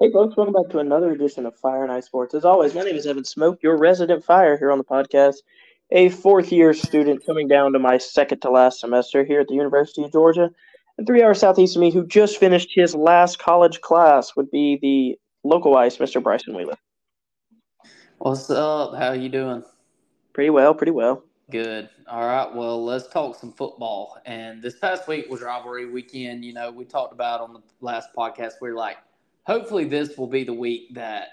Hey, folks, welcome back to another edition of Fire and Ice Sports. As always, my name is Evan Smoke, your resident fire here on the podcast. A fourth year student coming down to my second to last semester here at the University of Georgia. And three hours southeast of me, who just finished his last college class, would be the local ice, Mr. Bryson Wheeler. What's up? How you doing? Pretty well, pretty well. Good. All right. Well, let's talk some football. And this past week was rivalry weekend. You know, we talked about on the last podcast, we are like, hopefully this will be the week that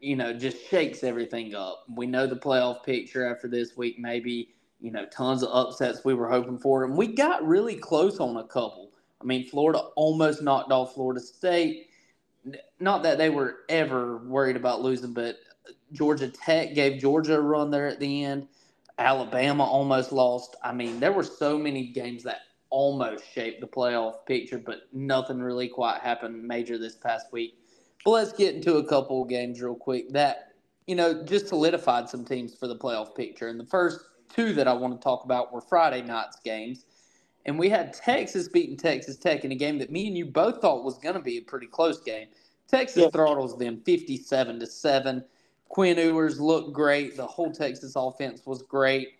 you know just shakes everything up. We know the playoff picture after this week, maybe you know tons of upsets we were hoping for, and we got really close on a couple. I mean, Florida almost knocked off Florida State. Not that they were ever worried about losing, but Georgia Tech gave Georgia a run there at the end. Alabama almost lost. I mean, there were so many games that almost shaped the playoff picture, but nothing really quite happened major this past week. But let's get into a couple of games real quick that, you know, just solidified some teams for the playoff picture. And the first two that I want to talk about were Friday night's games. And we had Texas beating Texas Tech in a game that me and you both thought was going to be a pretty close game. Texas yeah. throttles them 57 to 7. Quinn Ewers looked great. The whole Texas offense was great.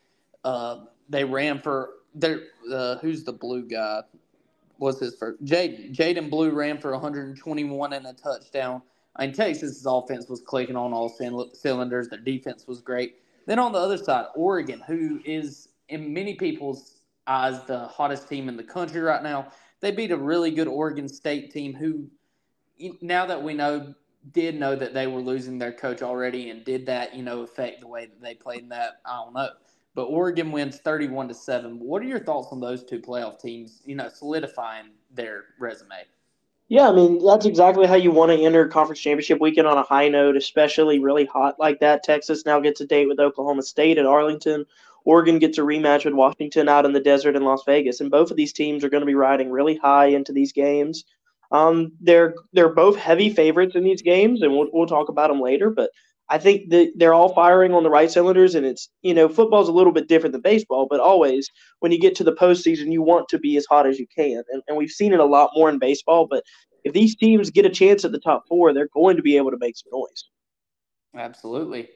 Uh, they ran for there, uh, who's the blue guy? What's his first? Jaydon. Jaydon Blue ran for 121 and a touchdown. I mean, Texas's offense was clicking on all cylinders. Their defense was great. Then on the other side, Oregon, who is in many people's eyes the hottest team in the country right now, they beat a really good Oregon State team who, now that we know, did know that they were losing their coach already, and did that, you know, affect the way that they played in that? I don't know but Oregon wins 31 to 7. What are your thoughts on those two playoff teams, you know, solidifying their resume? Yeah, I mean, that's exactly how you want to enter conference championship weekend on a high note, especially really hot like that. Texas now gets a date with Oklahoma State at Arlington. Oregon gets a rematch with Washington out in the desert in Las Vegas. And both of these teams are going to be riding really high into these games. Um, they're they're both heavy favorites in these games, and we'll, we'll talk about them later. But I think that they're all firing on the right cylinders, and it's you know football's a little bit different than baseball, but always when you get to the postseason, you want to be as hot as you can, and, and we've seen it a lot more in baseball. But if these teams get a chance at the top four, they're going to be able to make some noise. Absolutely.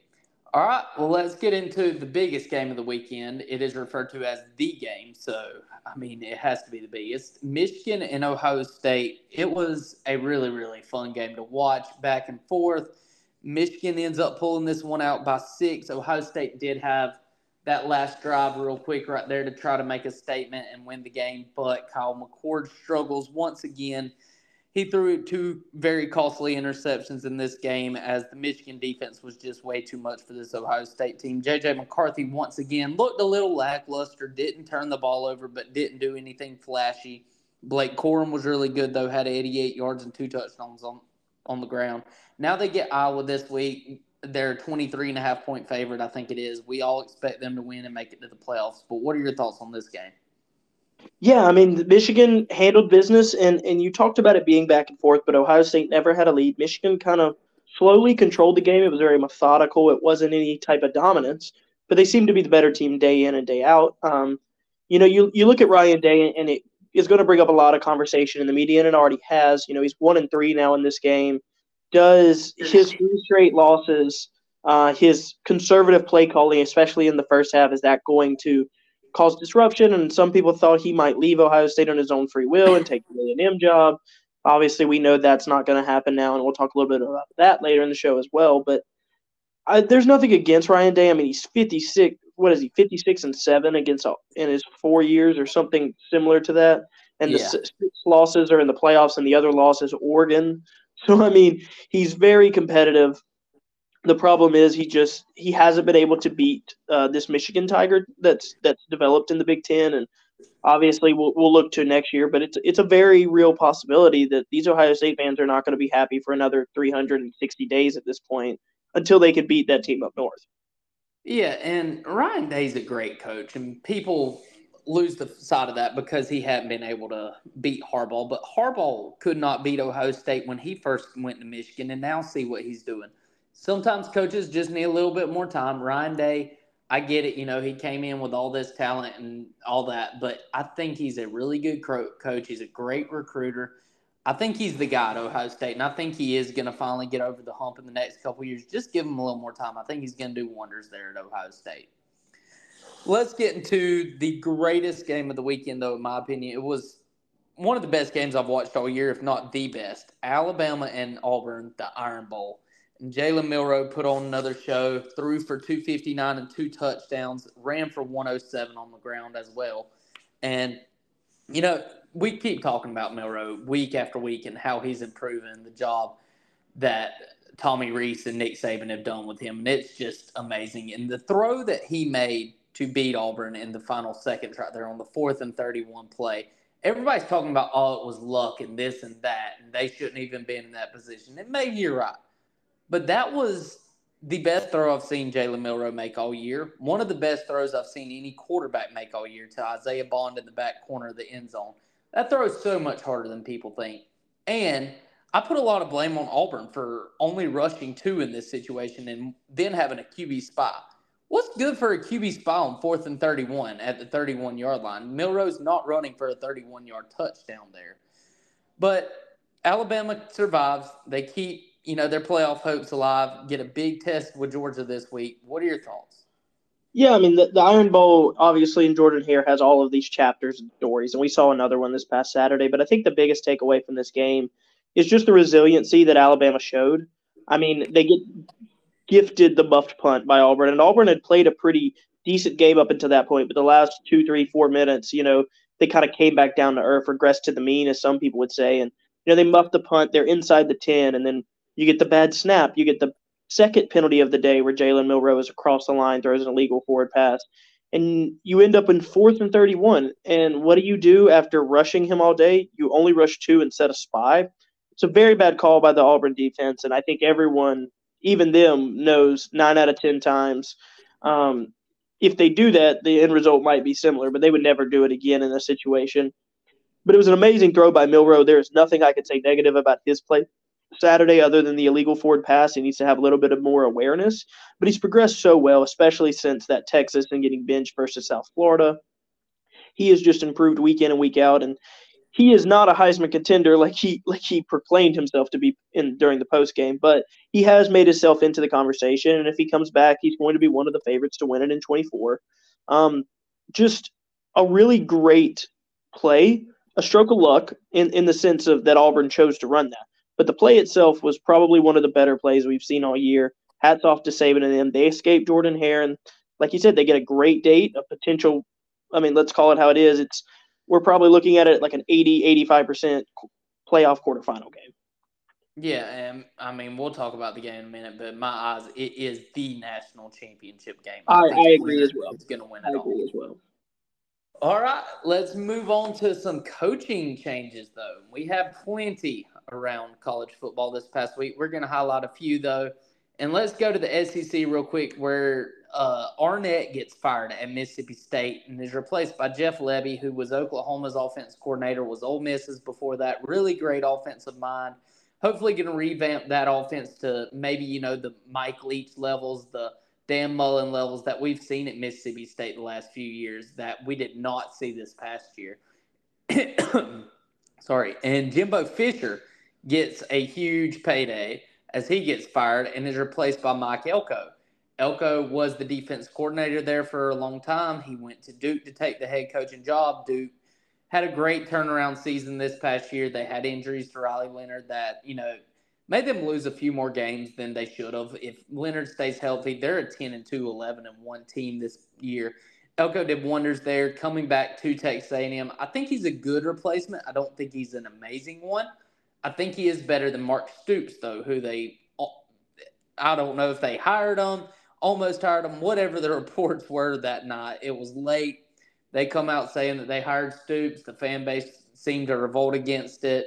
All right, well, let's get into the biggest game of the weekend. It is referred to as the game, so I mean, it has to be the biggest. Michigan and Ohio State. It was a really, really fun game to watch, back and forth Michigan ends up pulling this one out by six. Ohio State did have that last drive real quick right there to try to make a statement and win the game, but Kyle McCord struggles once again. He threw two very costly interceptions in this game as the Michigan defense was just way too much for this Ohio State team. JJ McCarthy once again looked a little lackluster, didn't turn the ball over, but didn't do anything flashy. Blake Corum was really good though, had 88 yards and two touchdowns on on the ground. Now they get Iowa this week. They're 23 and a half point favorite, I think it is. We all expect them to win and make it to the playoffs. But what are your thoughts on this game? Yeah, I mean, Michigan handled business, and, and you talked about it being back and forth, but Ohio State never had a lead. Michigan kind of slowly controlled the game. It was very methodical. It wasn't any type of dominance, but they seemed to be the better team day in and day out. Um, you know, you, you look at Ryan Day, and it is going to bring up a lot of conversation in the media, and it already has. You know, he's one and three now in this game. Does his three straight losses, uh, his conservative play calling, especially in the first half, is that going to cause disruption? And some people thought he might leave Ohio State on his own free will and take the A&M job. Obviously, we know that's not going to happen now, and we'll talk a little bit about that later in the show as well. But I, there's nothing against Ryan Day. I mean, he's 56, what is he 56 and 7 against in his four years or something similar to that? And yeah. the six losses are in the playoffs and the other loss is oregon. So i mean he's very competitive. The problem is he just he hasn't been able to beat uh, this michigan tiger that's that's developed in the big ten and obviously we'll, we'll look to next year but it's it's a very real possibility that these ohio state fans are not going to be happy for another 360 days at this point until they can beat that team up north yeah, and Ryan Day's a great coach, and people lose the side of that because he hadn't been able to beat Harbaugh. But Harbaugh could not beat Ohio State when he first went to Michigan, and now see what he's doing. Sometimes coaches just need a little bit more time. Ryan Day, I get it. You know, he came in with all this talent and all that, but I think he's a really good coach. He's a great recruiter. I think he's the guy at Ohio State, and I think he is going to finally get over the hump in the next couple years. Just give him a little more time. I think he's going to do wonders there at Ohio State. Let's get into the greatest game of the weekend, though, in my opinion. It was one of the best games I've watched all year, if not the best. Alabama and Auburn, the Iron Bowl. And Jalen Milroe put on another show, threw for 259 and two touchdowns, ran for 107 on the ground as well. And, you know, we keep talking about Milroe week after week and how he's improving the job that Tommy Rees and Nick Saban have done with him. And it's just amazing. And the throw that he made to beat Auburn in the final seconds right there on the fourth and 31 play – everybody's talking about oh it was luck and this and that and they shouldn't even been in that position and maybe you're right but that was the best throw i've seen jalen milroe make all year one of the best throws i've seen any quarterback make all year to isaiah bond in the back corner of the end zone that throw is so much harder than people think and i put a lot of blame on auburn for only rushing two in this situation and then having a qb spot What's good for a QB spot on fourth and 31 at the 31 yard line? Milroe's not running for a 31 yard touchdown there. But Alabama survives. They keep, you know, their playoff hopes alive, get a big test with Georgia this week. What are your thoughts? Yeah, I mean, the, the Iron Bowl, obviously, in Jordan Hare has all of these chapters and stories, and we saw another one this past Saturday. But I think the biggest takeaway from this game is just the resiliency that Alabama showed. I mean, they get gifted the muffed punt by Auburn, and Auburn had played a pretty decent game up until that point. But the last two, three, four minutes, you know, they kind of came back down to earth, regressed to the mean, as some people would say, and you know they muffed the punt. They're inside the ten, and then you get the bad snap. You get the second penalty of the day where Jalen Milroe is across the line, throws an illegal forward pass, and you end up in fourth and thirty-one. And what do you do after rushing him all day? You only rush two instead of five. It's a very bad call by the Auburn defense, and I think everyone even them knows nine out of ten times. Um, if they do that, the end result might be similar, but they would never do it again in this situation. But it was an amazing throw by Milroe. There is nothing I could say negative about his play Saturday other than the illegal forward pass. He needs to have a little bit of more awareness, but he's progressed so well, especially since that Texas and getting benched versus South Florida. He has just improved week in and week out, and he is not a Heisman contender like he like he proclaimed himself to be in during the post game, but he has made himself into the conversation. And if he comes back, he's going to be one of the favorites to win it in 24. Um, just a really great play, a stroke of luck in in the sense of that Auburn chose to run that. But the play itself was probably one of the better plays we've seen all year. Hats off to Saban and them. They escaped Jordan Hare, and like you said, they get a great date, a potential. I mean, let's call it how it is. It's we're probably looking at it like an 80, 85% playoff quarterfinal game. Yeah, and I mean we'll talk about the game in a minute, but my eyes, it is the national championship game. I, I, I agree as well. It's going to win it I agree all. as well. All right, let's move on to some coaching changes, though. We have plenty around college football this past week. We're going to highlight a few, though. And let's go to the SEC real quick, where uh, Arnett gets fired at Mississippi State and is replaced by Jeff Lebby, who was Oklahoma's offense coordinator, was Ole Miss's before that. Really great offensive mind. Hopefully, going to revamp that offense to maybe you know the Mike Leach levels, the Dan Mullen levels that we've seen at Mississippi State the last few years that we did not see this past year. Sorry, and Jimbo Fisher gets a huge payday as he gets fired and is replaced by Mike Elko. Elko was the defense coordinator there for a long time. He went to Duke to take the head coaching job. Duke had a great turnaround season this past year. They had injuries to Riley Leonard that, you know, made them lose a few more games than they should have. If Leonard stays healthy, they're a 10 and 2, 11 and 1 team this year. Elko did wonders there coming back to Texas A&M. I think he's a good replacement. I don't think he's an amazing one. I think he is better than Mark Stoops, though, who they, I don't know if they hired him, almost hired him, whatever the reports were that night. It was late. They come out saying that they hired Stoops. The fan base seemed to revolt against it.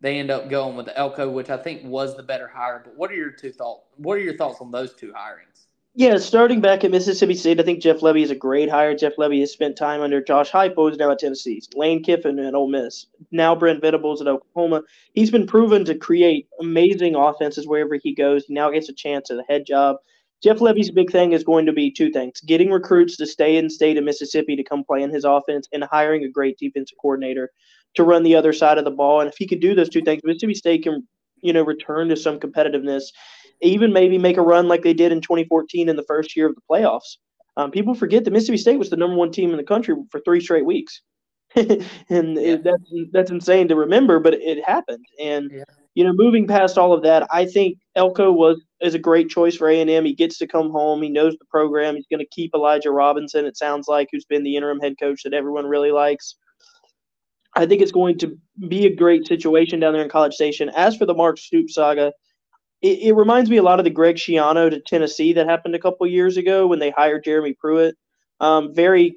They end up going with Elko, which I think was the better hire. But what are your two thoughts? What are your thoughts on those two hirings? Yeah, starting back at Mississippi State, I think Jeff Lebby is a great hire. Jeff Lebby has spent time under Josh Heupel, now at Tennessee, Lane Kiffin at Ole Miss, now Brent Venables at Oklahoma. He's been proven to create amazing offenses wherever he goes. He now gets a chance at a head job. Jeff Lebby's big thing is going to be two things: getting recruits to stay in state of Mississippi to come play in his offense, and hiring a great defensive coordinator. to run the other side of the ball. And if he could do those two things, Mississippi State can, you know, return to some competitiveness, even maybe make a run like they did in 2014 in the first year of the playoffs. Um, people forget that Mississippi State was the number one team in the country for three straight weeks. and yeah. it, that's that's insane to remember, but it happened. And yeah. you know, moving past all of that, I think Elko was is a great choice for A and M. He gets to come home. He knows the program. He's going to keep Elijah Robinson. It sounds like who's been the interim head coach that everyone really likes. I think it's going to be a great situation down there in College Station. As for the Mark Stoops saga, it, it reminds me a lot of the Greg Schiano to Tennessee that happened a couple years ago when they hired Jeremy Pruitt. Um, very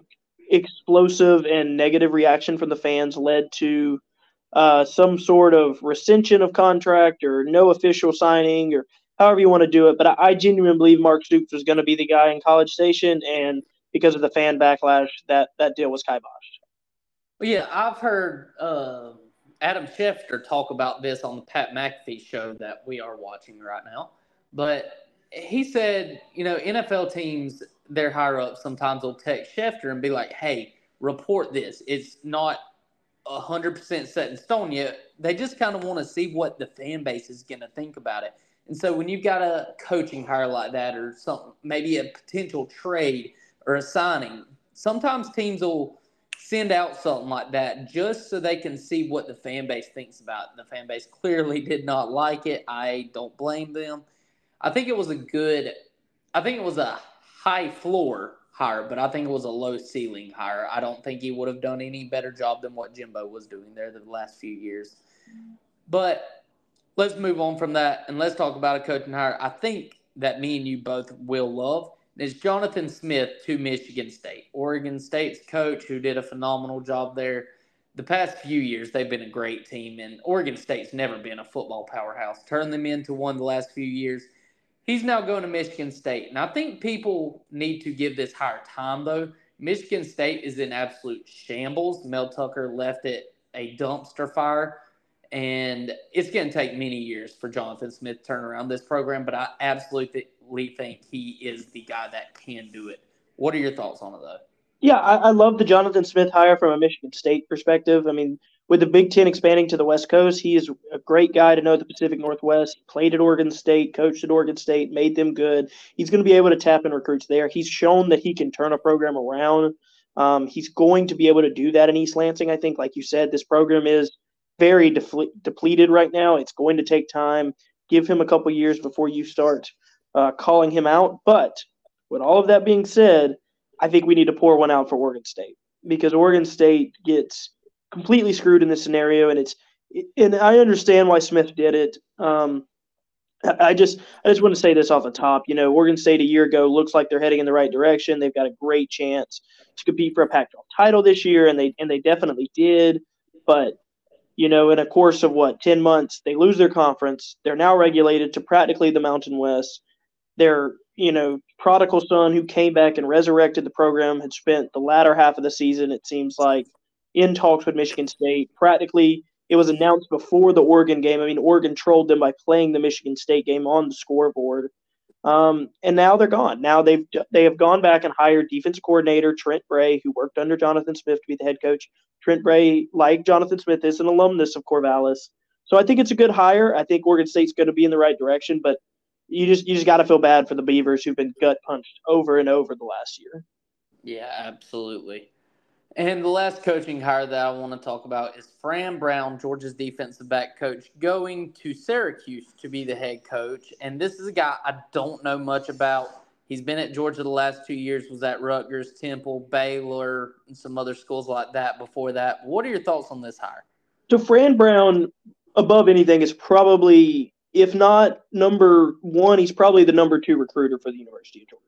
explosive and negative reaction from the fans led to uh, some sort of rescission of contract or no official signing or however you want to do it. But I, I genuinely believe Mark Stoops was going to be the guy in College Station, and because of the fan backlash, that that deal was kiboshed. Yeah, I've heard uh, Adam Schefter talk about this on the Pat McAfee show that we are watching right now. But he said, you know, NFL teams, their higher up sometimes will text Schefter and be like, hey, report this. It's not 100% set in stone yet. They just kind of want to see what the fan base is going to think about it. And so when you've got a coaching hire like that or something, maybe a potential trade or a signing, sometimes teams will send out something like that just so they can see what the fan base thinks about it. The fan base clearly did not like it. I don't blame them. I think it was a good, I think it was a high floor hire, but I think it was a low ceiling hire. I don't think he would have done any better job than what Jimbo was doing there the last few years. But let's move on from that and let's talk about a coaching hire. I think that me and you both will love is Jonathan Smith to Michigan State. Oregon State's coach, who did a phenomenal job there. The past few years, they've been a great team, and Oregon State's never been a football powerhouse. Turned them into one the last few years. He's now going to Michigan State. And I think people need to give this higher time, though. Michigan State is in absolute shambles. Mel Tucker left it a dumpster fire. And it's going to take many years for Jonathan Smith to turn around this program, but I absolutely think he is the guy that can do it. What are your thoughts on it, though? Yeah, I, I love the Jonathan Smith hire from a Michigan State perspective. I mean, with the Big Ten expanding to the West Coast, he is a great guy to know the Pacific Northwest. Played at Oregon State, coached at Oregon State, made them good. He's going to be able to tap in recruits there. He's shown that he can turn a program around. Um, he's going to be able to do that in East Lansing. I think, like you said, this program is very depleted right now. It's going to take time. Give him a couple years before you start uh, calling him out. But with all of that being said, I think we need to pour one out for Oregon State because Oregon State gets completely screwed in this scenario, and it's and I understand why Smith did it. Um, I just I just want to say this off the top. You know, Oregon State a year ago looks like they're heading in the right direction. They've got a great chance to compete for a Pac-12 title this year, and they and they definitely did. But you know, in a course of what ten months, they lose their conference. They're now regulated to practically the Mountain West their you know prodigal son who came back and resurrected the program had spent the latter half of the season it seems like in talks with michigan state. Practically it was announced before the oregon game. I mean oregon trolled them by playing the michigan state game on the scoreboard. Um, and now they're gone. Now they've they have gone back and hired defensive coordinator trent bray who worked under jonathan smith to be the head coach. Trent bray like jonathan smith is an alumnus of corvallis. So i think it's a good hire. I think oregon state's going to be in the right direction but you just you just got to feel bad for the Beavers who've been gut punched over and over the last year. Yeah, absolutely. And the last coaching hire that I want to talk about is Fran Brown, Georgia's defensive back coach, going to Syracuse to be the head coach. And this is a guy I don't know much about. He's been at Georgia the last two years, was at Rutgers, Temple, Baylor, and some other schools like that before that. What are your thoughts on this hire? To Fran Brown, above anything, is probably if not number one, he's probably the number two recruiter for the University of Georgia.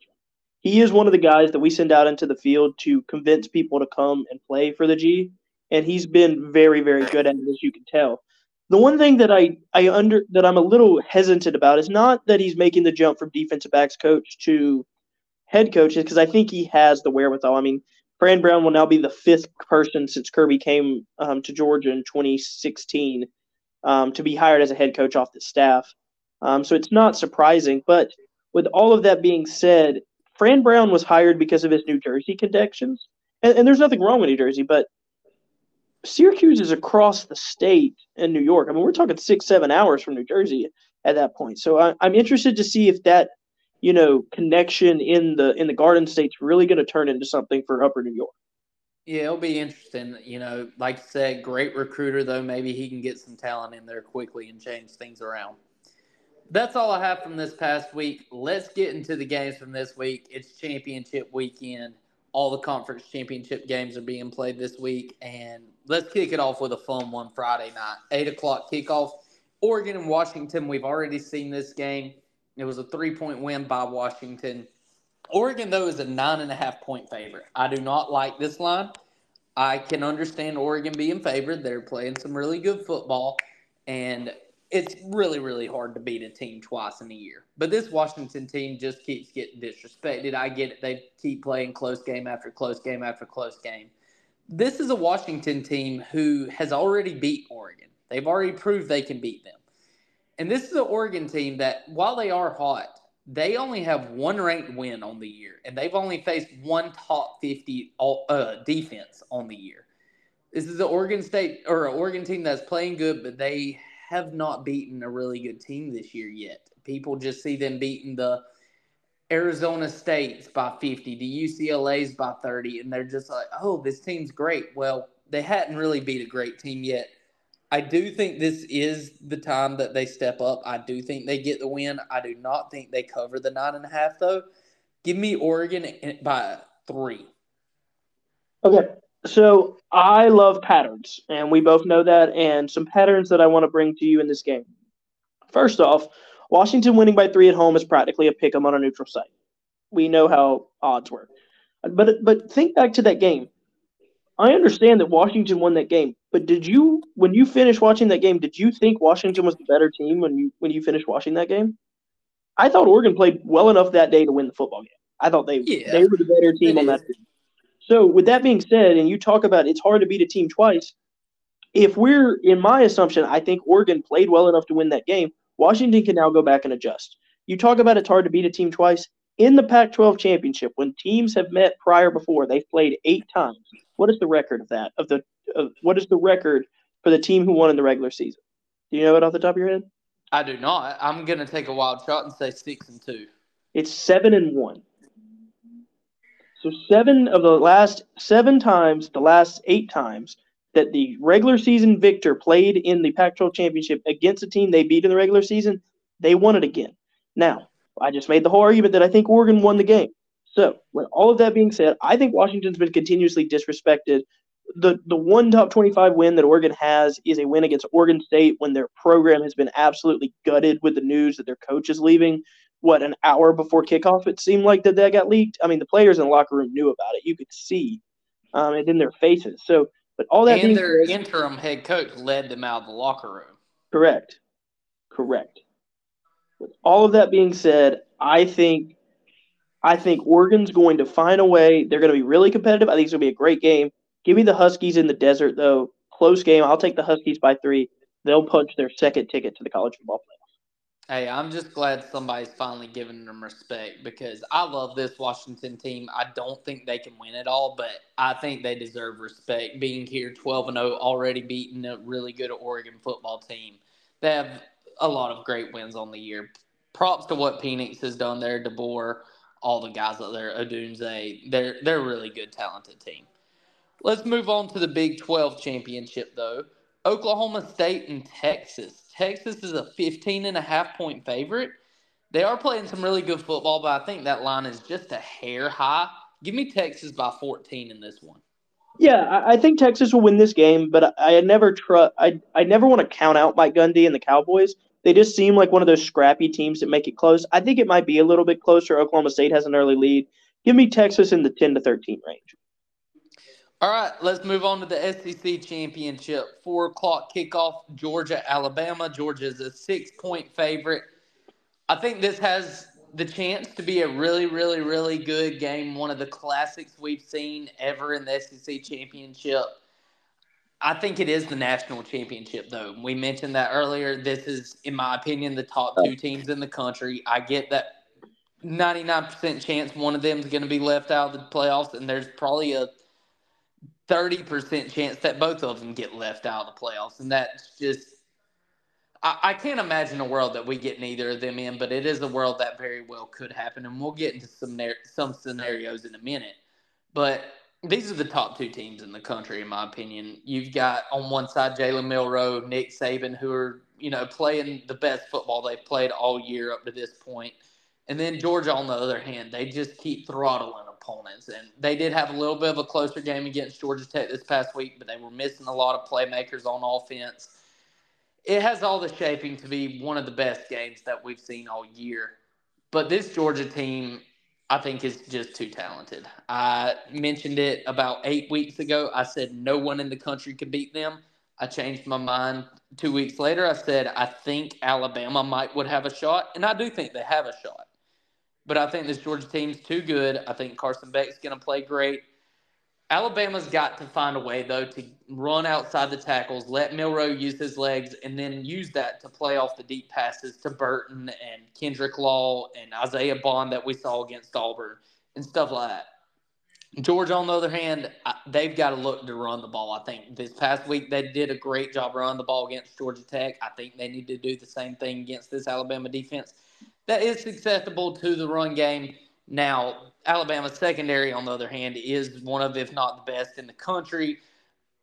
He is one of the guys that we send out into the field to convince people to come and play for the G, and he's been very, very good at it, as you can tell. The one thing that I, I under that I'm a little hesitant about is not that he's making the jump from defensive backs coach to head coach, is because I think he has the wherewithal. I mean, Fran Brown will now be the fifth person since Kirby came um, to Georgia in 2016 um, to be hired as a head coach off the staff. Um, so it's not surprising. But with all of that being said, Fran Brown was hired because of his New Jersey connections. And, and there's nothing wrong with New Jersey, but Syracuse is across the state in New York. I mean, we're talking six, seven hours from New Jersey at that point. So I, I'm interested to see if that, you know, connection in the in the Garden State's really going to turn into something for Upper New York. Yeah, it'll be interesting. You know, like you said, great recruiter though. Maybe he can get some talent in there quickly and change things around. That's all I have from this past week. Let's get into the games from this week. It's championship weekend. All the conference championship games are being played this week, and let's kick it off with a fun one Friday night, eight o'clock kickoff. Oregon and Washington. We've already seen this game. It was a three-point win by Washington. Oregon, though, is a nine and a half point favorite. I do not like this line. I can understand Oregon being favored. They're playing some really good football, and it's really, really hard to beat a team twice in a year. But this Washington team just keeps getting disrespected. I get it. They keep playing close game after close game after close game. This is a Washington team who has already beat Oregon. They've already proved they can beat them. And this is an Oregon team that, while they are hot, they only have one ranked win on the year, and they've only faced one top 50 uh, defense on the year. This is an Oregon State or an Oregon team that's playing good, but they have not beaten a really good team this year yet. People just see them beating the Arizona States by 50, the UCLA's by 30, and they're just like, oh, this team's great. Well, they hadn't really beat a great team yet. I do think this is the time that they step up. I do think they get the win. I do not think they cover the nine and a half though. Give me Oregon by three. Okay, so I love patterns, and we both know that, and some patterns that I want to bring to you in this game. First off, Washington winning by three at home is practically a pick 'em on a neutral site. We know how odds work, but but think back to that game. I understand that Washington won that game, but did you, when you finished watching that game, did you think Washington was the better team when you when you finished watching that game? I thought Oregon played well enough that day to win the football game. I thought they yeah, they were the better team on that team. So with that being said, and you talk about it's hard to beat a team twice. If we're in my assumption, I think Oregon played well enough to win that game. Washington can now go back and adjust. You talk about it's hard to beat a team twice. In the Pac 12 championship, when teams have met prior before, they've played eight times. What is the record of that? Of the of, what is the record for the team who won in the regular season? Do you know it off the top of your head? I do not. I'm gonna take a wild shot and say six and two. It's seven and one. So seven of the last seven times, the last eight times that the regular season victor played in the Pac-12 championship against a team they beat in the regular season, they won it again. Now, I just made the whole argument that I think Oregon won the game. So, with all of that being said, I think Washington's been continuously disrespected. The the one top 25 win that Oregon has is a win against Oregon State when their program has been absolutely gutted with the news that their coach is leaving. What an hour before kickoff, it seemed like that that got leaked. I mean, the players in the locker room knew about it. You could see um, it in their faces. So, but all that and their said, interim head coach led them out of the locker room. Correct, correct. With all of that being said, I think I think Oregon's going to find a way. They're going to be really competitive. I think it's going to be a great game. Give me the Huskies in the desert, though. Close game. I'll take the Huskies by three. They'll punch their second ticket to the college football playoff. Hey, I'm just glad somebody's finally giving them respect because I love this Washington team. I don't think they can win it all, but I think they deserve respect. Being here 12 and 0, already beating a really good Oregon football team. They have a lot of great wins on the year. Props to what Penix has done there, DeBoer all the guys out there, Odunze. They're they're a really good, talented team. Let's move on to the Big 12 championship, though. Oklahoma State and Texas. Texas is a 15 and a half point favorite. They are playing some really good football, but I think that line is just a hair high. Give me Texas by 14 in this one. Yeah, I think Texas will win this game, but I, never trust. I I never want to count out Mike Gundy and the Cowboys they just seem like one of those scrappy teams that make it close. I think it might be a little bit closer. Oklahoma State has an early lead. Give me Texas in the 10 to 13 range. All right, let's move on to the SEC championship. Four o'clock kickoff, Georgia, Alabama. Georgia is a six point favorite. I think this has the chance to be a really, really, really good game. One of the classics we've seen ever in the SEC championship. I think it is the national championship, though. We mentioned that earlier. This is, in my opinion, the top two oh. teams in the country. I get that 99% chance one of them is going to be left out of the playoffs, and there's probably a 30% chance that both of them get left out of the playoffs. And that's just, I, I can't imagine a world that we get neither of them in, but it is a world that very well could happen. And we'll get into some, some scenarios in a minute. But these are the top two teams in the country, in my opinion. You've got on one side Jalen Milroe, Nick Saban, who are you know playing the best football they've played all year up to this point, and then Georgia on the other hand, they just keep throttling opponents, and they did have a little bit of a closer game against Georgia Tech this past week, but they were missing a lot of playmakers on offense. It has all the shaping to be one of the best games that we've seen all year, but this Georgia team I think is just too talented. I mentioned it about eight weeks ago. I said no one in the country could beat them. I changed my mind two weeks later. I said I think Alabama might would have a shot, and I do think they have a shot. But I think this Georgia team's too good. I think Carson Beck's going to play great. Alabama's got to find a way, though, to run outside the tackles, let Milroe use his legs, and then use that to play off the deep passes to Burton and Kendrick Law and Isaiah Bond that we saw against Auburn and stuff like that. Georgia, on the other hand, they've got to look to run the ball. I think this past week they did a great job running the ball against Georgia Tech. I think they need to do the same thing against this Alabama defense that is susceptible to the run game. Now, Alabama's secondary, on the other hand, is one of, if not the best in the country.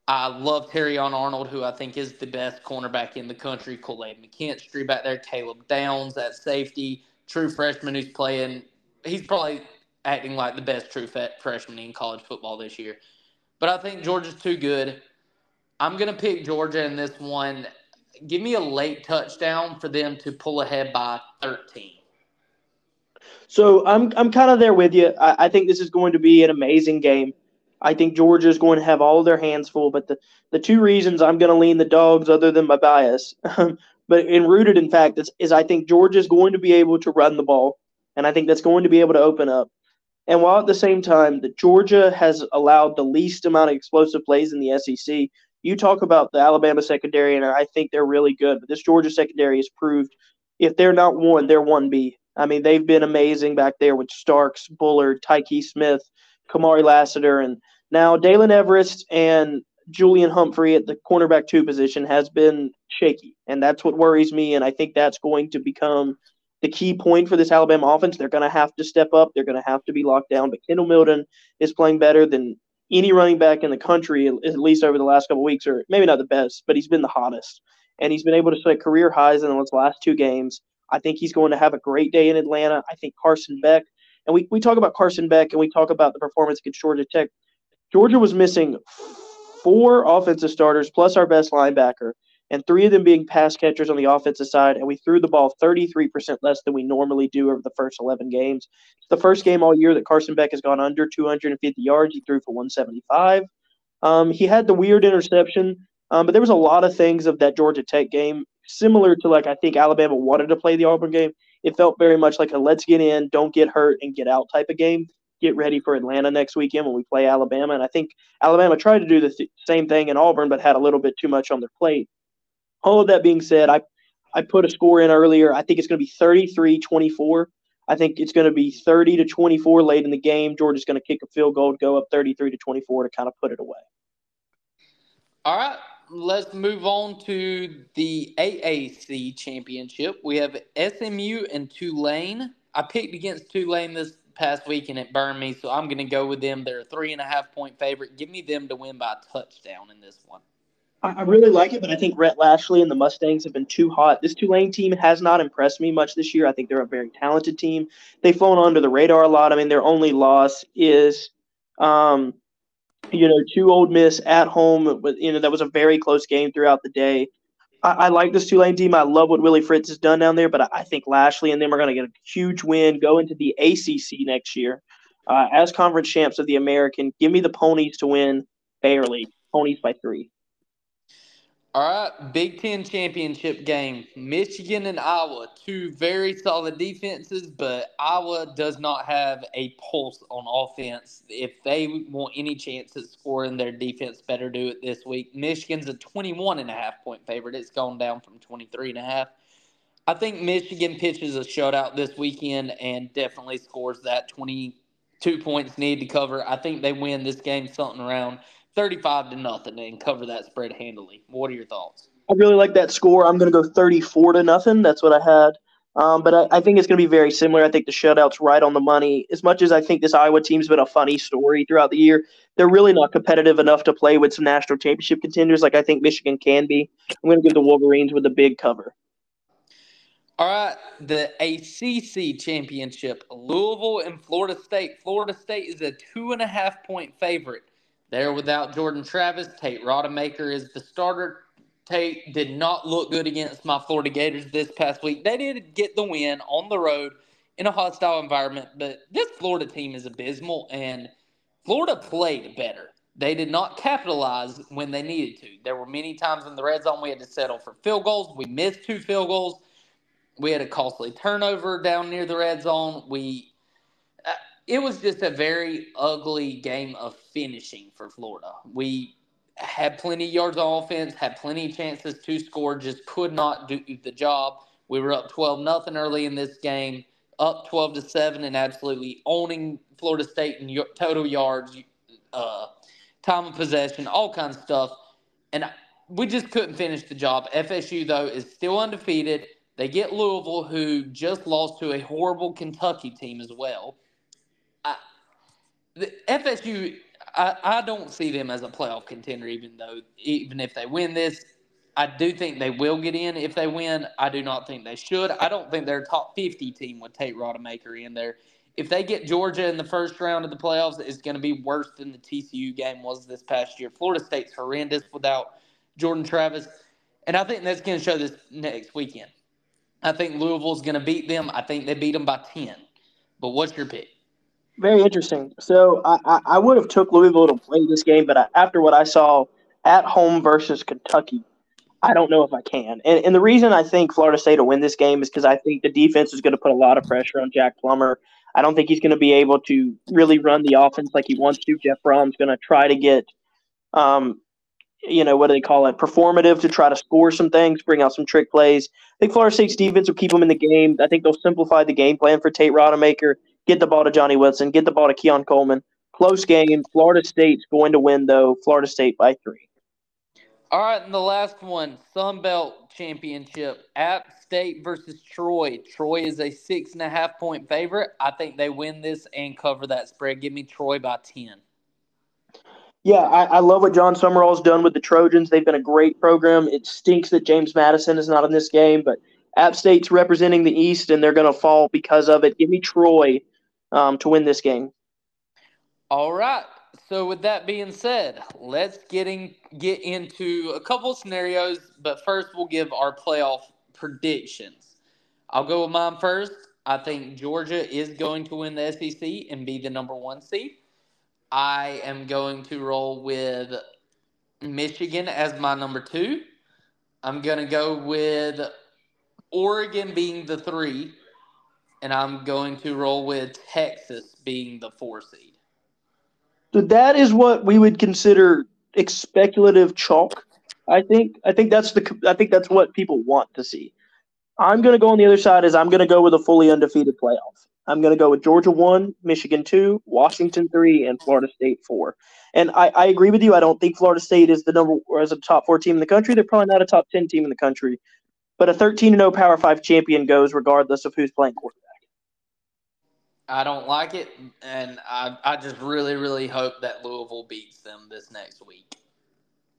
I love Terrion Arnold, who I think is the best cornerback in the country. Kool-Aid McKinstry back there, Caleb Downs at safety, true freshman who's playing. He's probably acting like the best true freshman in college football this year. But I think Georgia's too good. I'm going to pick Georgia in this one. Give me a late touchdown for them to pull ahead by 13. So I'm I'm kind of there with you. I, I, think this is going to be an amazing game. I think Georgia is going to have all their hands full. But the, the two reasons I'm going to lean the dogs, other than my bias, but in rooted in fact, is, is I think Georgia is going to be able to run the ball, and I think that's going to be able to open up. And while at the same time, that Georgia has allowed the least amount of explosive plays in the SEC. You talk about the Alabama secondary, and I think they're really good. But this Georgia secondary has proved if they're not one, they're one B. I mean, they've been amazing back there with Starks, Bullard, Tykee Smith, Kamari Lassiter, and now Daylen Everette and Julian Humphrey at the cornerback two position has been shaky, and that's what worries me. And I think that's going to become the key point for this Alabama offense. They're going to have to step up. They're going to have to be locked down. But Kendall Milton is playing better than any running back in the country, at least over the last couple weeks, or maybe not the best, but he's been the hottest. And he's been able to set career highs in the last two games. I think he's going to have a great day in Atlanta. I think Carson Beck, and we, we talk about Carson Beck and we talk about the performance against Georgia Tech. Georgia was missing four offensive starters plus our best linebacker, and three of them being pass catchers on the offensive side, and we threw the ball 33% less than we normally do over the first 11 games. It's the first game all year that Carson Beck has gone under 250 yards. He threw for 175. Um, he had the weird interception, um, but there was a lot of things of that Georgia Tech game similar to like I think Alabama wanted to play the Auburn game. It felt very much like a let's get in, don't get hurt, and get out type of game. Get ready for Atlanta next weekend when we play Alabama. And I think Alabama tried to do the th- same thing in Auburn, but had a little bit too much on their plate. All of that being said, I I put a score in earlier. I think it's going to be 33-24. I think it's going to be 30 to 24 late in the game. Georgia's going to kick a field goal, go up 33 to 24 to kind of put it away. All right let's move on to the AAC championship. We have SMU and Tulane. I picked against Tulane this past week and it burned me, so I'm going to go with them. They're a three and a half point favorite. Give me them to win by a touchdown in this one. I really like it, but I think Rhett Lashlee and the Mustangs have been too hot. This Tulane team has not impressed me much this year. I think they're a very talented team. They've flown under the radar a lot. I mean, their only loss is um, you know, to Ole Miss at home. But you know, that was a very close game throughout the day. I, I like this Tulane team. I love what Willie Fritz has done down there, but I, I think Lashlee and them are going to get a huge win, go into the ACC next year uh, as conference champs of the American. Give me the Ponies to win barely. Ponies by three. All right, Big Ten championship game. Michigan and Iowa, two very solid defenses, but Iowa does not have a pulse on offense. If they want any chance at scoring, their defense better do it this week. Michigan's a 21 and a half point favorite. It's gone down from 23 and a half. I think Michigan pitches a shutout this weekend and definitely scores that 22 points need to cover. I think they win this game something around 35 to nothing and cover that spread handily. What are your thoughts? I really like that score. I'm going to go 34 to nothing. That's what I had. Um, but I, I, think it's going to be very similar. I think the shutout's right on the money. As much as I think this Iowa team's been a funny story throughout the year, they're really not competitive enough to play with some national championship contenders like I think Michigan can be. I'm going to give the Wolverines with a big cover. All right, the ACC championship, Louisville and Florida State. Florida State is a two and a half point favorite. They're without Jordan Travis. Tate Rodemaker is the starter. Tate did not look good against my Florida Gators this past week. They did get the win on the road in a hostile environment, but this Florida team is abysmal, and Florida played better. They did not capitalize when they needed to. There were many times in the red zone we had to settle for field goals. We missed two field goals. We had a costly turnover down near the red zone. We it was just a very ugly game of finishing for Florida. We had plenty of yards on offense, had plenty of chances to score, just could not do the job. We were up 12 nothing early in this game, up 12 to 7 and absolutely owning Florida State in total yards, uh, time of possession, all kinds of stuff. And we just couldn't finish the job. FSU though is still undefeated. They get Louisville who just lost to a horrible Kentucky team as well. I, the FSU I, I don't see them as a playoff contender, even though even if they win this, I do think they will get in if they win. I do not think they should. I don't think they're top fifty team with Tate Rodemaker in there. If they get Georgia in the first round of the playoffs, it's going to be worse than the TCU game was this past year. Florida State's horrendous without Jordan Travis, and I think that's going to show this next weekend. I think Louisville's going to beat them. I think they beat them by ten. But what's your pick? Very interesting. So I, I, would have took Louisville to play this game, but I, after what I saw at home versus Kentucky, I don't know if I can. And, and the reason I think Florida State will win this game is because I think the defense is going to put a lot of pressure on Jack Plummer. I don't think he's going to be able to really run the offense like he wants to. Jeff Brohm's going to try to get, um, you know, what do they call it? Performative to try to score some things, bring out some trick plays. I think Florida State's defense will keep them in the game. I think they'll simplify the game plan for Tate Rodemaker get the ball to Johnny Wilson, get the ball to Keon Coleman. Close game. Florida State's going to win, though. Florida State by three. All right, and the last one, Sun Belt Championship, App State versus Troy. Troy is a six and a half point favorite. I think they win this and cover that spread. Give me Troy by ten. Yeah, I, I love what Jon Sumrall's done with the Trojans. They've been a great program. It stinks that James Madison is not in this game, but App State's representing the East, and they're going to fall because of it. Give me Troy um, to win this game. All right. So with that being said, let's getting get into a couple of scenarios, but first we'll give our playoff predictions. I'll go with mine first. I think Georgia is going to win the SEC and be the number one seed. I am going to roll with Michigan as my number two. I'm going to go with Oregon being the three and I'm going to roll with Texas being the four seed. So that is what we would consider speculative chalk. I think. I think that's the. I think that's what people want to see. I'm going to go on the other side. Is I'm going to go with a fully undefeated playoff. I'm going to go with Georgia one, Michigan two, Washington three, and Florida State four. And I, I agree with you. I don't think Florida State is the number or as a top four team in the country. They're probably not a top ten team in the country. But a 13 0 Power Five champion goes regardless of who's playing quarterback. I don't like it, and I, I just really, really hope that Louisville beats them this next week.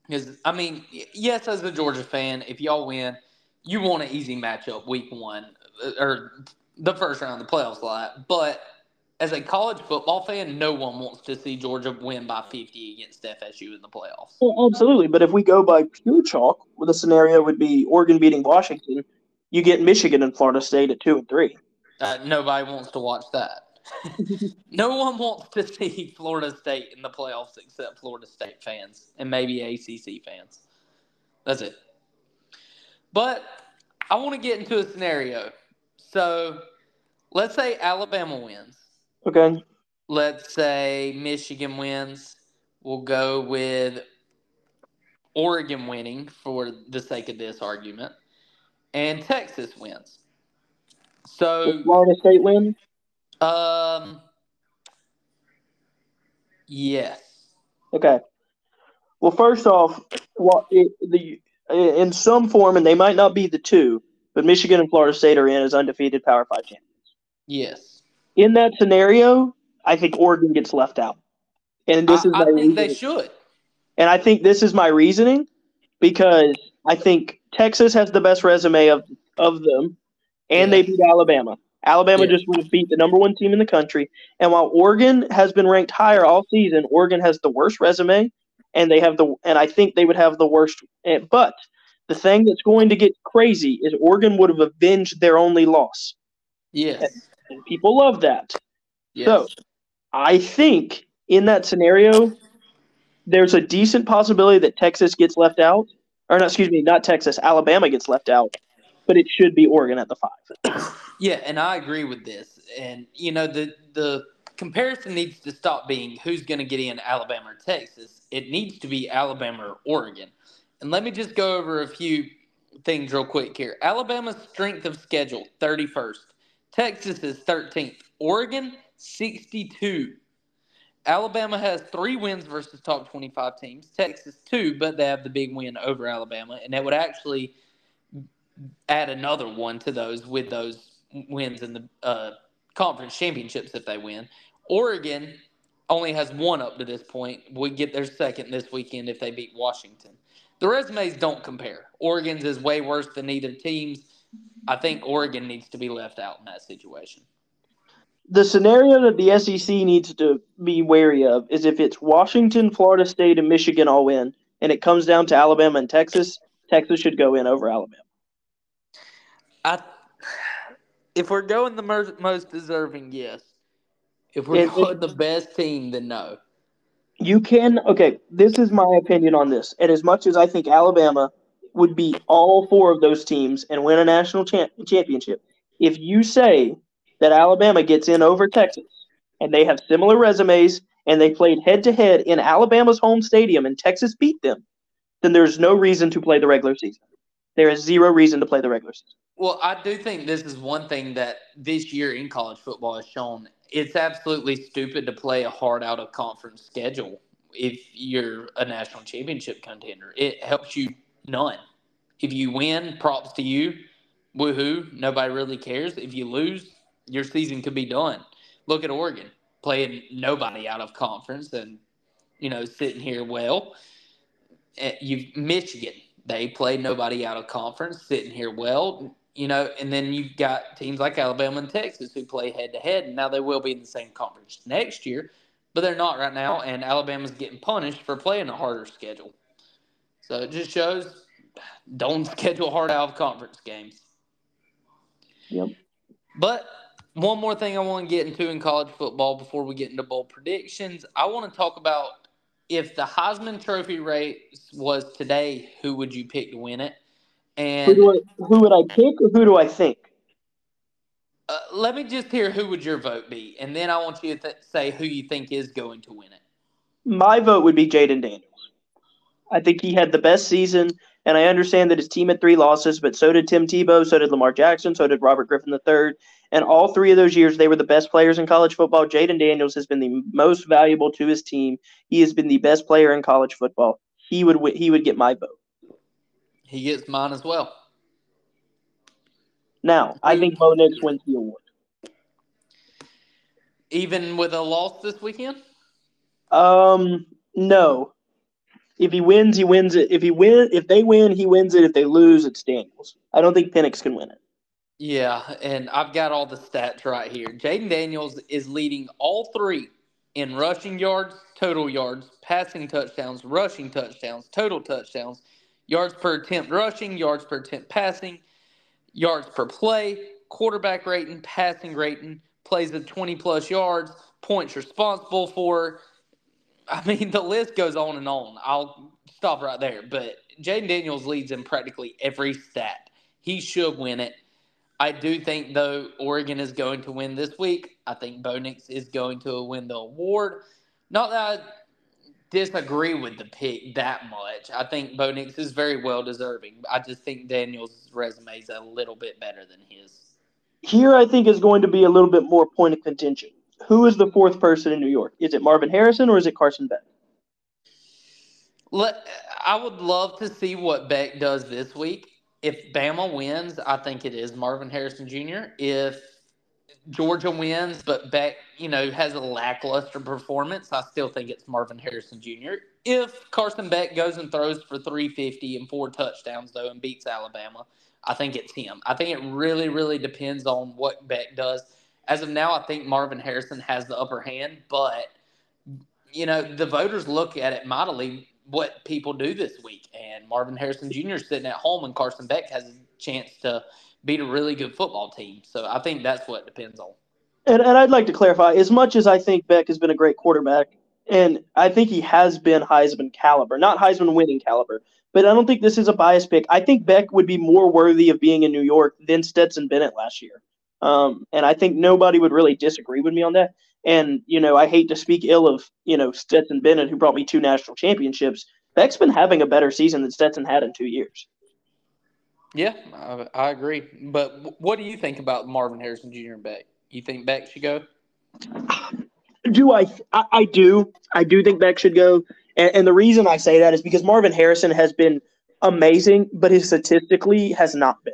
Because I mean, yes, as a Georgia fan, if y'all win, you want an easy matchup week one uh, or the first round of the playoffs lot. But as a college football fan, no one wants to see Georgia win by 50 against FSU in the playoffs. Well, absolutely, but if we go by pure chalk, well, the scenario would be Oregon beating Washington. You get Michigan and Florida State at two and three. Uh, nobody wants to watch that. no one wants to see Florida State in the playoffs except Florida State fans and maybe ACC fans. That's it. But I want to get into a scenario. So let's say Alabama wins. Okay. Let's say Michigan wins. We'll go with Oregon winning for the sake of this argument. And Texas wins. So Florida State wins? Um. Yes. Okay. Well, first off, what it, the in some form, and they might not be the two, but Michigan and Florida State are in as undefeated Power Five champions. Yes. In that scenario, I think Oregon gets left out, and this I, is I think reasoning. they should. And I think this is my reasoning because I think Texas has the best resume of of them, and they beat Alabama. Alabama Yes. just would have beat the number one team in the country. And while Oregon has been ranked higher all season, Oregon has the worst resume, and they have the and I think they would have the worst. eh, But the thing that's going to get crazy is Oregon would have avenged their only loss, Yes. and people love that. Yes. So, I think in that scenario, there's a decent possibility that Texas gets left out, or not, excuse me, not Texas, Alabama gets left out, but it should be Oregon at the five. Yeah, and I agree with this. And you know, the the comparison needs to stop being who's going to get in Alabama or Texas. It needs to be Alabama or Oregon. And let me just go over a few things real quick here. Alabama's strength of schedule 31st. Texas is 13th. Oregon 62. Alabama has three wins versus top 25 teams. Texas two, but they have the big win over Alabama, and that would actually add another one to those with those wins in the uh, conference championships if they win. Oregon only has one up to this point. We get their second this weekend if they beat Washington. The resumes don't compare. Oregon's is way worse than either teams. I think Oregon needs to be left out in that situation. The scenario that the SEC needs to be wary of is if it's Washington, Florida State, and Michigan all in, and it comes down to Alabama and Texas, Texas should go in over Alabama. I, if we're going the mer- most deserving, yes. If we're going the best team, then no. You can okay. This is my opinion on this. And as much as I think Alabama would beat all four of those teams and win a national champ- championship, if you say that Alabama gets in over Texas and they have similar resumes and they played head to head in Alabama's home stadium and Texas beat them, then there's no reason to play the regular season. There is zero reason to play the regular season. Well, I do think this is one thing that this year in college football has shown. It's absolutely stupid to play a hard out of conference schedule if you're a national championship contender. It helps you none. If you win, props to you. Woohoo. Nobody really cares. If you lose, your season could be done. Look at Oregon playing nobody out of conference and, you know, sitting here well. Eh, You Michigan, they played nobody out of conference, sitting here well you know, and then you've got teams like Alabama and Texas who play head to head, and now they will be in the same conference next year, but they're not right now, and Alabama's getting punished for playing a harder schedule. So it just shows don't schedule hard out of conference games. Yep. But one more thing I want to get into in college football before we get into bowl predictions, I want to talk about if the Heisman Trophy race was today, who would you pick to win it? Who, And do I, who would I pick or who do I think? Uh, let me just hear who would your vote be, and then I want you to th- say who you think is going to win it. My vote would be Jayden Daniels. I think he had the best season, and I understand that his team had three losses, but so did Tim Tebow, so did Lamar Jackson, so did Robert Griffin III. And all three of those years, they were the best players in college football. Jayden Daniels has been the most valuable to his team. He has been the best player in college football. He would wi- he would get my vote. He gets mine as well. Now, I think Bo Nix wins the award. Even with a loss this weekend? Um, no. If he wins, he wins it. If he win, if they win, he wins it. If they lose, it's Daniels. I don't think Penix can win it. Yeah, and I've got all the stats right here. Jayden Daniels is leading all three in rushing yards, total yards, passing touchdowns, rushing touchdowns, total touchdowns, yards per attempt rushing, yards per attempt passing, yards per play, quarterback rating, passing rating, plays of 20 plus yards, points responsible for. I mean, the list goes on and on. I'll stop right there. But Jayden Daniels leads in practically every stat. He should win it. I do think, though, Oregon is going to win this week. I think Bo Nix is going to win the award. Not that disagree with the pick that much. I think Bo Nix is very well deserving. I just think Daniel's resume is a little bit better than his. Here, I think is going to be a little bit more point of contention. Who is the fourth person in New York? Is it Marvin Harrison or is it Carson Beck? Let, I would love to see what Beck does this week. If Bama wins, I think it is Marvin Harrison Jr. If Georgia wins, but Beck, you know, has a lackluster performance, I still think it's Marvin Harrison Jr. If Carson Beck goes and throws for 350 and four touchdowns, though, and beats Alabama, I think it's him. I think it really, really depends on what Beck does. As of now, I think Marvin Harrison has the upper hand, but, you know, the voters look at it mightily what people do this week. And Marvin Harrison Jr. is sitting at home, and Carson Beck has a chance to beat a really good football team. So I think that's what depends on. And, and I'd like to clarify as much as I think Beck has been a great quarterback, and I think he has been Heisman caliber, not Heisman winning caliber, but I don't think this is a bias pick. I think Beck would be more worthy of being in New York than Stetson Bennett last year. Um, and I think nobody would really disagree with me on that. And, you know, I hate to speak ill of, you know, Stetson Bennett, who brought me two national championships. Beck's been having a better season than Stetson had in two years. Yeah, I, I agree. But what do you think about Marvin Harrison Jr. and Beck? You think Beck should go? Do I, I? I do. I do think Beck should go. And, and the reason I say that is because Marvin Harrison has been amazing, but his statistically has not been.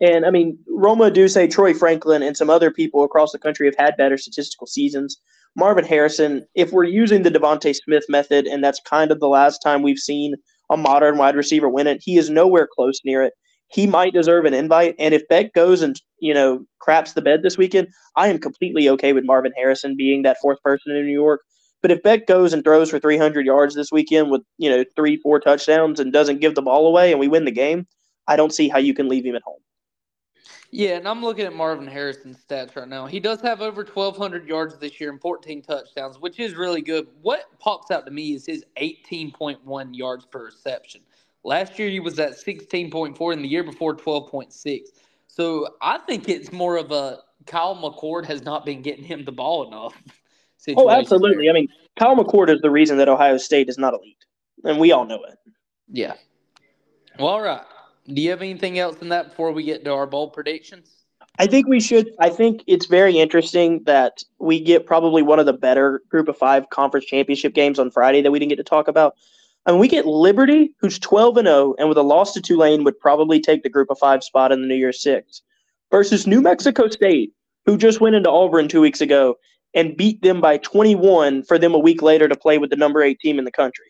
And I mean, Rome Odunze, Troy Franklin, and some other people across the country have had better statistical seasons. Marvin Harrison, if we're using the DeVonta Smith method, and that's kind of the last time we've seen a modern wide receiver win it, he is nowhere close near it. He might deserve an invite. And if Beck goes and, you know, craps the bed this weekend, I am completely okay with Marvin Harrison being that fourth person in New York. But if Beck goes and throws for 300 yards this weekend with, you know, three, four touchdowns and doesn't give the ball away and we win the game, I don't see how you can leave him at home. Yeah, and I'm looking at Marvin Harrison's stats right now. He does have over 1,200 yards this year and 14 touchdowns, which is really good. What pops out to me is his 18.1 yards per reception. Last year he was at 16.4, and the year before 12.6. So I think it's more of a Kyle McCord has not been getting him the ball enough. Oh, absolutely. I mean, Kyle McCord is the reason that Ohio State is not elite, and we all know it. Yeah. Well, all right. Do you have anything else in that before we get to our bold predictions? I think we should. I think it's very interesting that we get probably one of the better group of five conference championship games on Friday that we didn't get to talk about. I mean, we get Liberty, who's 12 and 0, and with a loss to Tulane, would probably take the group of five spot in the New Year's Six, versus New Mexico State, who just went into Auburn two weeks ago and beat them by 21 for them a week later to play with the number eight team in the country.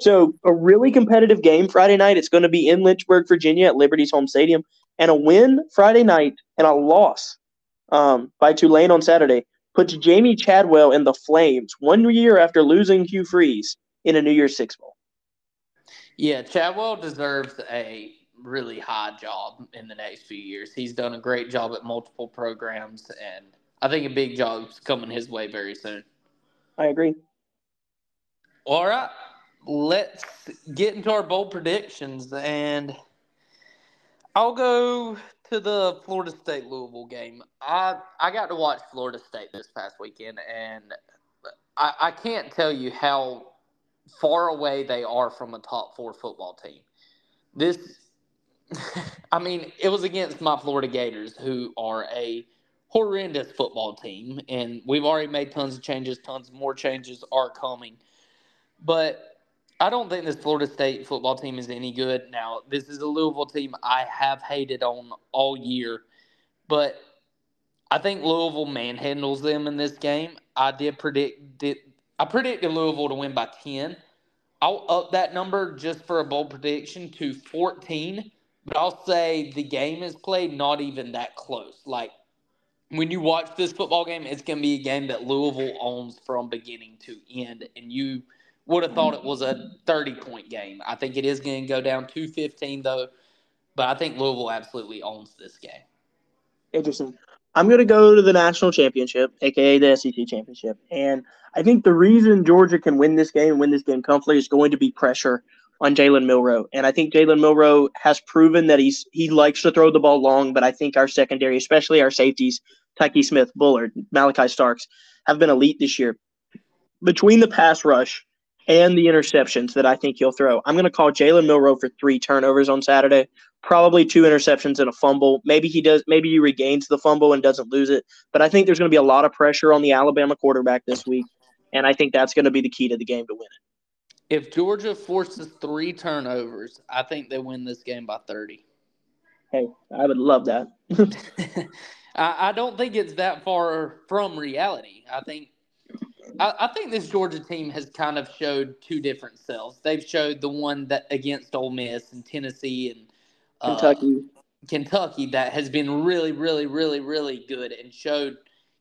So a really competitive game Friday night. It's going to be in Lynchburg, Virginia, at Liberty's home stadium, and a win Friday night and a loss um, by Tulane on Saturday puts Jamey Chadwell in the flames one year after losing Hugh Freeze in a New Year's Six bowl. Yeah, Chadwell deserves a really high job in the next few years. He's done a great job at multiple programs, and I think a big job's coming his way very soon. I agree. All right let's get into our bold predictions. And I'll go to the Florida State Louisville game. I I got to watch Florida State this past weekend, and I, I can't tell you how far away they are from a top four football team. This, I mean, it was against my Florida Gators, who are a horrendous football team, and we've already made tons of changes. Tons more changes are coming, but I don't think this Florida State football team is any good. Now, this is a Louisville team I have hated on all year, but I think Louisville manhandles them in this game. I did predict I predicted Louisville to win by 10. I'll up that number just for a bold prediction to 14, but I'll say the game is played not even that close. Like when you watch this football game, it's going to be a game that Louisville owns from beginning to end and you – would have thought it was a 30 point game. I think it is going to go down to 15, though. But I think Louisville absolutely owns this game. Interesting. I'm going to go to the national championship, aka the SEC championship, and I think the reason Georgia can win this game win this game comfortably is going to be pressure on Jalen Milroe, and I think Jalen Milroe has proven that he's he likes to throw the ball long, but I think our secondary, especially our safeties, Tykee Smith, Bullard, Malaki Starks, have been elite this year. Between the pass rush and the interceptions that I think he'll throw. I'm going to call Jalen Milroe for three turnovers on Saturday, probably two interceptions and a fumble. Maybe he does. Maybe he regains the fumble and doesn't lose it. But I think there's going to be a lot of pressure on the Alabama quarterback this week, and I think that's going to be the key to the game to win it. If Georgia forces three turnovers, I think they win this game by 30. Hey, I would love that. I, I, don't think it's that far from reality. I think I, I, think this Georgia team has kind of showed two different selves. They've showed the one that against Ole Miss and Tennessee and uh, Kentucky, Kentucky that has been really, really, really, really good and showed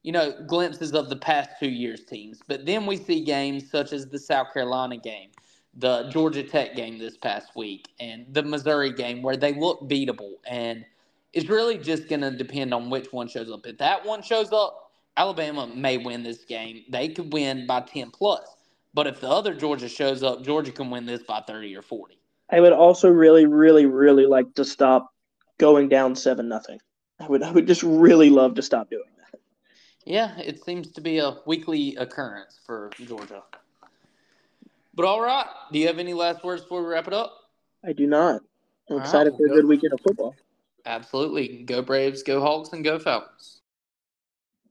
you know glimpses of the past two years teams. But then we see games such as the South Carolina game, the Georgia Tech game this past week, and the Missouri game where they look beatable and it's really just going to depend on which one shows up. If that one shows up, Alabama may win this game. They could win by 10 plus. But if the other Georgia shows up, Georgia can win this by 30 or 40. I would also really, really, really like to stop going down 7 nothing. I would I would just really love to stop doing that. Yeah, it seems to be a weekly occurrence for Georgia. But all right, do you have any last words before we wrap it up? I do not. I'm all excited right, for a good weekend of football. Absolutely. Go Braves, go Hawks, and go Falcons.